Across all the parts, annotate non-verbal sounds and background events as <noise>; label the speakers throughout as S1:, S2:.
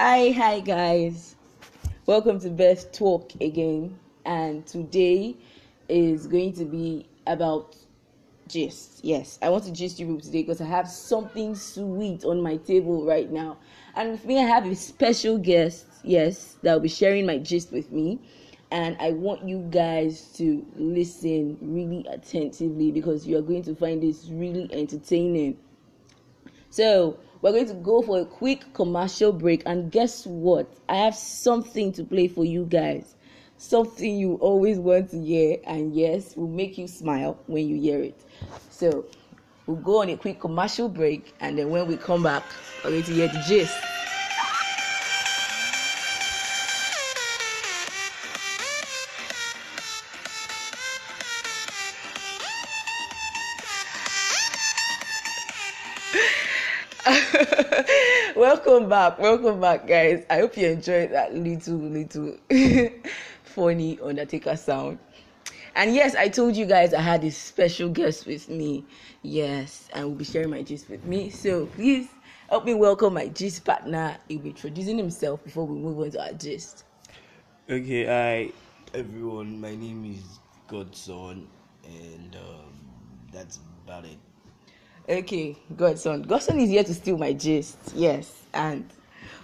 S1: Hi, hi guys. Welcome to Best Talk again. And today is going to be about gist. Yes, I want to gist you today because I have something sweet on my table right now. And with me, I have a special guest, yes, that will be sharing my gist with me. And I want you guys to listen really attentively because you are going to find this really entertaining. So, we're going to go for a quick commercial break. And guess what? I have something to play for you guys. Something you always want to hear. And yes, will make you smile when you hear it. So, we'll go on a quick commercial break. And then when we come back, we're going to hear the gist. Welcome back welcome back guys. I hope you enjoyed that little little <laughs> funny undertaker sound. And yes i told you guys i had a special guest with me. Yes and will be sharing my gist with me. So please help me welcome my gist partner he'll be introducing himself before we move on to our gist.
S2: Okay, hi everyone. My name is Godson, and um, that's about it.
S1: Okay, Godson. Godson is here to steal my gist. Yes, and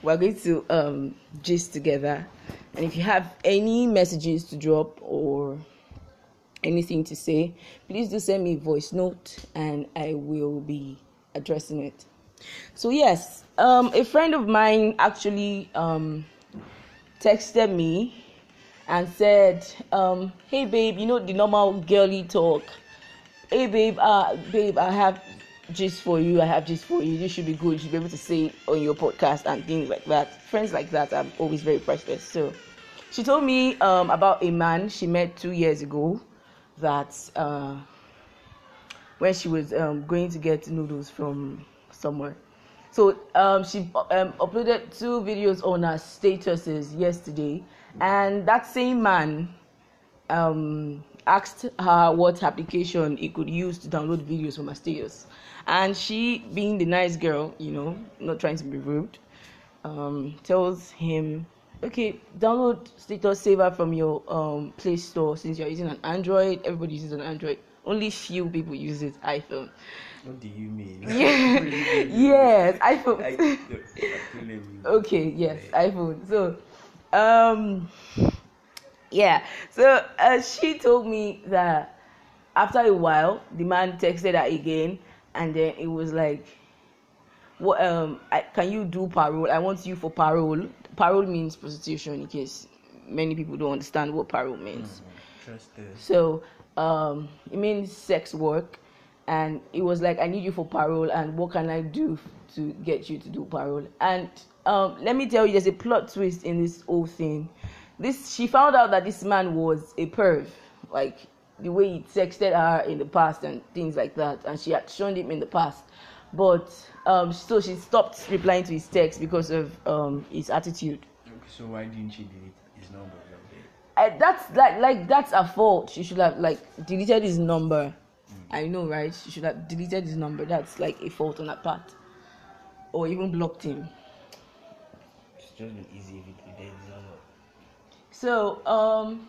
S1: we're going to um gist together. And if you have any messages to drop or anything to say, please do send me a voice note, and I will be addressing it. So yes, um, a friend of mine actually um texted me and said, um, "Hey babe, you know the normal girly talk. Hey babe, uh, babe, I have gist for you. I have gist for you. This should be good. You should be able to say on your podcast and things like that. Friends like that are always very precious. So she told me um, about a man she met two years ago that uh, when she was um, going to get noodles from somewhere. So um, she um, uploaded two videos on her statuses yesterday, and that same man um, asked her what application he could use to download videos from status. And she, being the nice girl, you know, not trying to be rude, um, tells him, okay, download Status Saver from your um, Play Store since you're using an Android. Everybody uses an Android. Only few people use it iPhone.
S2: What do you mean? <laughs>
S1: Yeah. yes, iPhone.
S2: I <laughs>
S1: okay yes iphone so um yeah so uh, she told me that after a while the man texted her again and then it was like what um I, can you do parole i want you for parole parole means prostitution in case many people don't understand what parole means
S2: Trust this.
S1: so um, it means sex work, and it was like I need you for parole, and what can I do to get you to do parole? And um, let me tell you, there's a plot twist in this whole thing. This she found out that this man was a perv, like the way he texted her in the past and things like that, and she had shown him in the past. But um, so she stopped replying to his text because of um, his attitude.
S2: Okay, so why didn't she delete his number?
S1: I, that's like like that's a fault. She should have like deleted his number. I know, right? She should have deleted his number. That's like a fault on her part, or even blocked him.
S2: It's just been easy if you deleted his number.
S1: So um,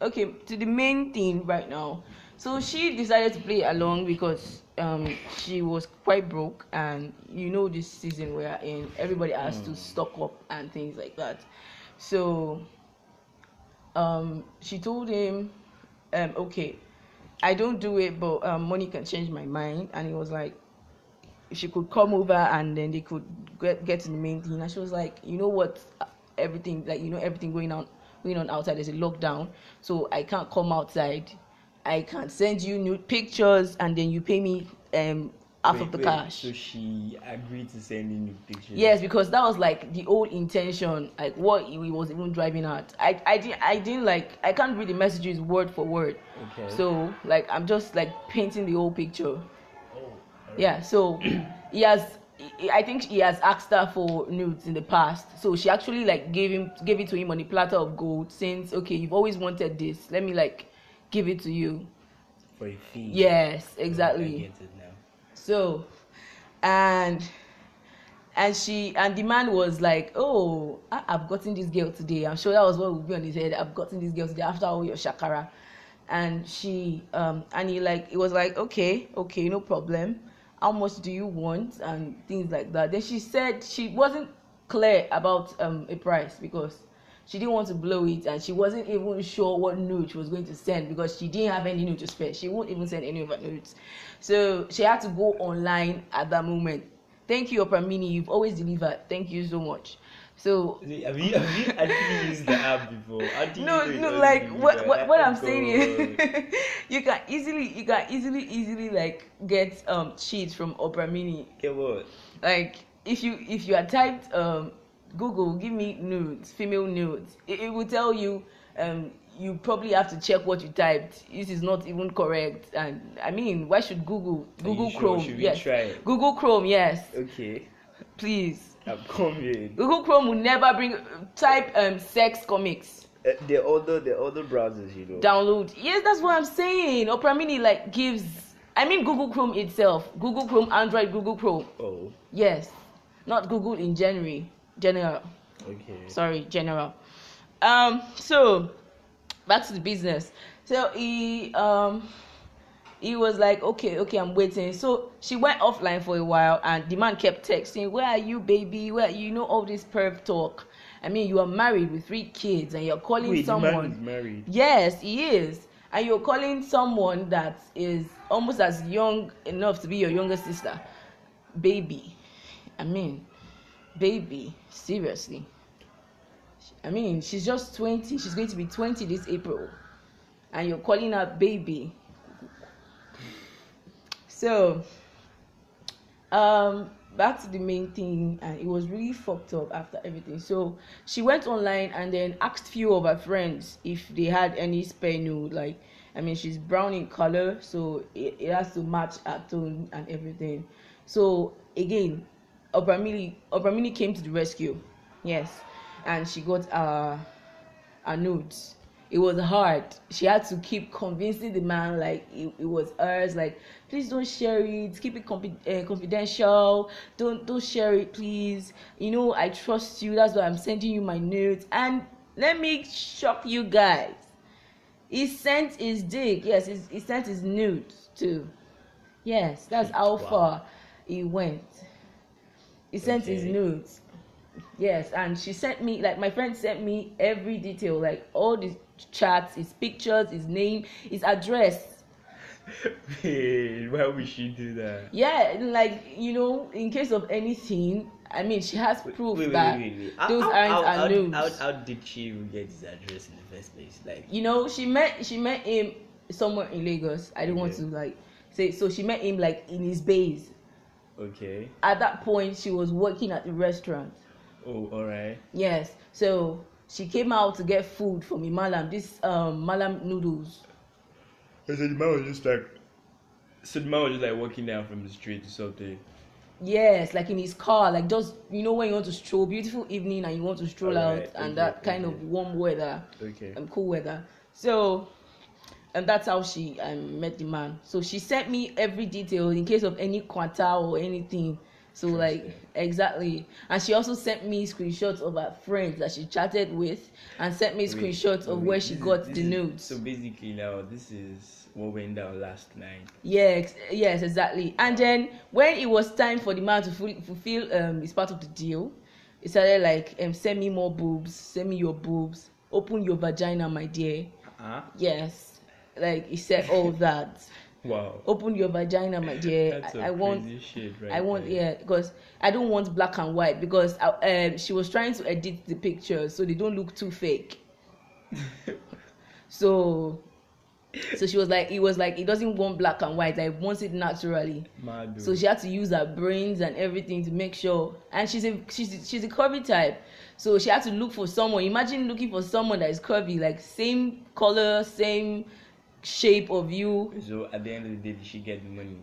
S1: okay, to the main thing right now. So she decided to play along because um she was quite broke, and you know this season we're in, everybody has to stock up and things like that. So um, she told him, um, okay, I don't do it, but um, money can change my mind. And he was like, she could come over and then they could get, get to the main thing. And she was like, you know what, everything, like, you know, everything going on, going on outside, there's a lockdown. So I can't come outside. I can't send you new pictures and then you pay me um, half
S2: Wait,
S1: of the
S2: wait,
S1: cash.
S2: So she agreed to send in the pictures.
S1: Yes, because that was like the old intention, like what he was even driving at. I, I didn't, I didn't like, I can't read the messages word for word.
S2: Okay.
S1: So like, I'm just like painting the whole picture.
S2: Oh.
S1: Yeah. So <clears throat> he has, I think he has asked her for nudes in the past. So she actually like gave him, gave it to him on a platter of gold. Since okay, you've always wanted this, let me like give it to you.
S2: For a fee.
S1: Yes,
S2: I
S1: exactly.
S2: get it now.
S1: So, and and she and the man was like, "Oh, I, I've gotten this girl today." I'm sure that was what would be on his head. I've gotten this girl today after all your shakara, and she um and he like it was like, "Okay, okay, no problem. How much do you want?" and things like that. Then she said she wasn't clear about um a price because she didn't want to blow it and she wasn't even sure what note she was going to send because she didn't have any note to spare. She won't even send any of her notes. So she had to go online at that moment. Thank you, Opera Mini. You've always delivered. Thank you so much. So
S2: Have you, have you actually used <laughs> the app before? How do you
S1: no, no, like what what, what I'm
S2: Oh,
S1: saying is <laughs> you can easily you can easily easily like get um cheats from Opera Mini.
S2: Get what?
S1: like if you if you are typed um google give me nudes female nudes it, it will tell you um you probably have to check what you typed. This is not even correct. And i mean why should google google
S2: sure?
S1: chrome?
S2: We
S1: yes. google chrome yes.
S2: Okay,
S1: please Google chrome will never bring type um sex comics.
S2: Uh, the other, the other browsers, you know.
S1: download. Yes that's what i'm saying. Opera mini like gives i mean google chrome itself. Google chrome android google chrome.
S2: Oh,
S1: yes. Not google in january. General.
S2: Okay.
S1: sorry general. Um so back to the business. So he um he was like okay okay i'm waiting so she went offline for a while and the man kept texting where are you baby where you know all this perv talk i mean you are married with three kids and you're calling
S2: Wait, the
S1: someone
S2: man is married.
S1: Yes, he is. And you're calling someone that is almost as young enough to be your younger sister. Baby. I mean, baby. Seriously. I mean, she's just 20. She's going to be 20 this April. And you're calling her baby. So, um, back to the main thing, and it was really fucked up after everything. So she went online and then asked few of her friends if they had any spare nude. Like, I mean, she's brown in color, so it, it has to match her tone and everything. So again, Opera Mini, Opera Mini came to the rescue. Yes, and she got uh, her nudes. It was hard. She had to keep convincing the man like it, it was hers. Like, please don't share it. Keep it confi- uh, confidential. Don't don't share it, please. You know I trust you. That's why I'm sending you my nudes. And let me shock you guys. He sent his dick. Yes, he, sent his nudes too. Yes, that's how
S2: Wow.
S1: far he went. He sent his
S2: Okay.
S1: nudes. Yes, and she sent me like my friend sent me every detail, like all the chats, his pictures, his name, his address. <laughs>
S2: Wait, why would she do that?
S1: Yeah, like you know, in case of anything, I mean, she has proof
S2: Wait, wait,
S1: that
S2: wait, wait, wait. How-
S1: those
S2: how,
S1: aren't
S2: how, how,
S1: nudes.
S2: how, how did she get his address in the first place? Like,
S1: you know, she met she met him somewhere in Lagos. I don't want to like say so. She met him like in his base.
S2: okay.
S1: At that point, she was working at the restaurant.
S2: Oh, alright.
S1: Yes, so she came out to get food for me, Malam. This um Malam noodles.
S2: So the man was just like. So the man was just like walking down from the street or something.
S1: Yes, like in his car, like just you know when you want to stroll, beautiful evening, and you want to stroll
S2: Alright,
S1: out, and
S2: okay,
S1: that kind
S2: okay.
S1: of warm weather
S2: Okay.
S1: and cool weather. So, and that's how she um, met the man. So she sent me every detail in case of any quanta or anything. So like
S2: Interesting.
S1: exactly, and she also sent me screenshots of her friends that she chatted with, and sent me
S2: Wait,
S1: screenshots of
S2: wait,
S1: where she
S2: is-
S1: got
S2: this
S1: the
S2: is-
S1: nudes.
S2: So basically, now this is what went down last night.
S1: Yes, yes, exactly. And then when it was time for the man to ful- fulfill um his part of the deal, he started like um send me more boobs, send me your boobs, open your vagina, my dear.
S2: Huh?
S1: Yes, like he said all <laughs> that.
S2: Wow.
S1: Open your vagina, my dear.
S2: That's
S1: I, I want.
S2: shit right
S1: I want
S2: there.
S1: yeah because I don't want black and white because I, um, she was trying to edit the pictures so they don't look too fake. <laughs> so, so she was like, it was like it doesn't want black and white. Like wants it naturally. So she had to use her brains and everything to make sure. And she's a she's she's a curvy type, so she had to look for someone. Imagine looking for someone that is curvy, like same color, same shape of you.
S2: So at the end of the day, did she get the money?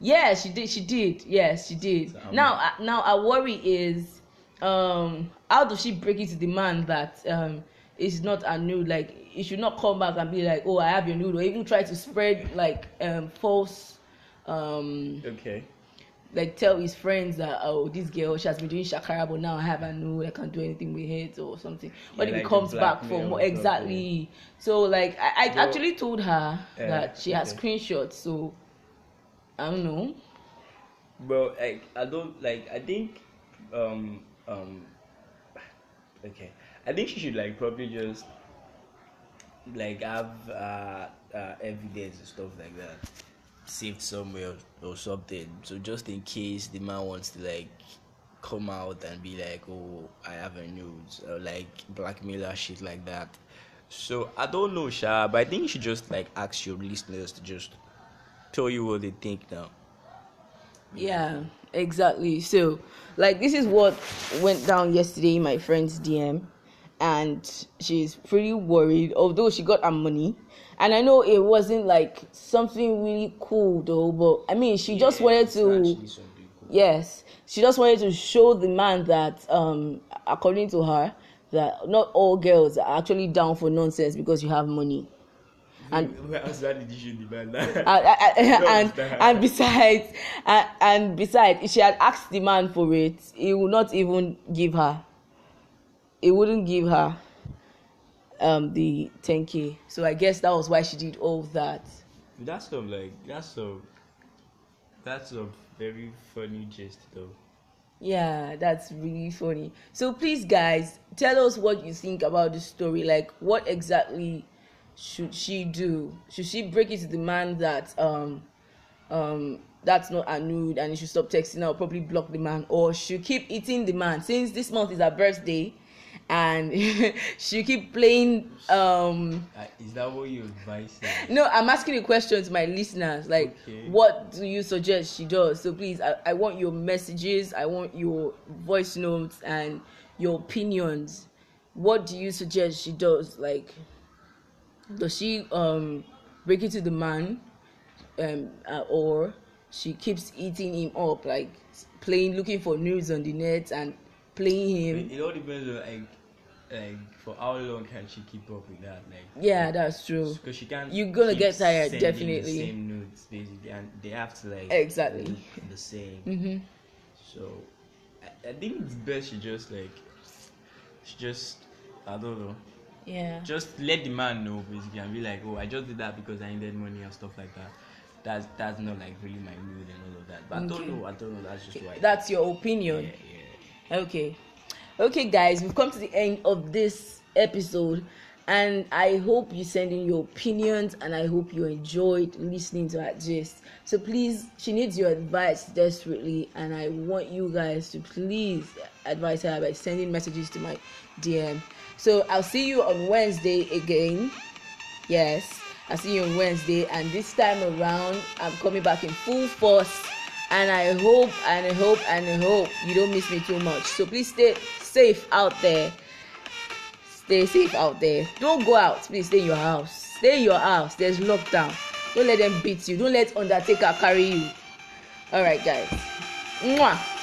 S1: Yeah, she did. She did. Yes, she did.
S2: So
S1: now, uh, now our worry is, um, how does she break it to the man that um it's not a nude? Like, you should not come back and be like, oh, I have your nude, or even try to spread like um false um
S2: Okay.
S1: Like tell his friends that oh this girl she has been doing shakara but now I have a know I can't do anything with it or something. But
S2: Yeah,
S1: if
S2: like
S1: he comes back for more exactly? So like I, I actually told her that she has
S2: okay.
S1: screenshots. So I don't know.
S2: Well, like I don't like. I think, um, um, okay. I think she should like probably just like have uh, uh evidence and stuff like that saved somewhere or something. So just in case the man wants to like come out and be like, oh, I have a news or like blackmailer shit like that. So I don't know, Sha, but I think you should just like ask your listeners to just tell you what they think now.
S1: Yeah, exactly. So, like, this is what went down yesterday in my friend's DM, and she's pretty worried. Although she got her money, and I know it wasn't like something really cool though. But I mean, she just wanted to. Yes, she just wanted to show the man that, um, according to her, that not all girls are actually down for nonsense because you have money. And <laughs>
S2: Where else did you show the
S1: and and, and besides and, and besides if she had asked the man for it he would not even give her he wouldn't give her um the 10k so i guess that was why she did all that.
S2: That's some like that's some that's a very funny gist though.
S1: yeah that's really funny. So please guys tell us what you think about the story. Like what exactly should she do? Should she break it to the man that um um that's not a nude and he should stop texting her or probably block the man? Or should keep eating the man? Since this month is her birthday and <laughs> she keep playing um
S2: Uh, is that what you advise?
S1: no i'm asking a question to my listeners like
S2: Okay.
S1: what do you suggest she does so please I, I want your messages i want your voice notes and your opinions what do you suggest she does like does she um break it to the man um uh, or she keeps eating him up like playing looking for news on the net and playing him
S2: It, it all depends on like like for how long can she keep up with that like?
S1: Yeah that's true.
S2: Because she can't
S1: You're gonna get tired, definitely.
S2: the same notes basically and they have to like
S1: Exactly.
S2: the same.
S1: Mm-hmm.
S2: so I, I think it's best she just like she just I don't know.
S1: Yeah.
S2: Just let the man know basically and be like oh I just did that because I needed money and stuff like that. That's that's not like really my mood and all of that. But I don't know I don't know that's just why.
S1: That's your
S2: yeah,
S1: opinion
S2: yeah.
S1: Okay. Okay guys we've come to the end of this episode and i hope you send in your opinions and i hope you enjoyed listening to her gist. So please she needs your advice desperately and i want you guys to please advise her by sending messages to my dm so i'll see you on wednesday again. Yes i'll see you on wednesday and this time around i'm coming back in full force and i hope and i hope and i hope you don't miss me too much. So please stay safe out there. Stay safe out there. Don't go out. Please stay in your house. Stay in your house. There's lockdown. Don't let them beat you. Don't let undertaker carry you. All right guys. Mwah.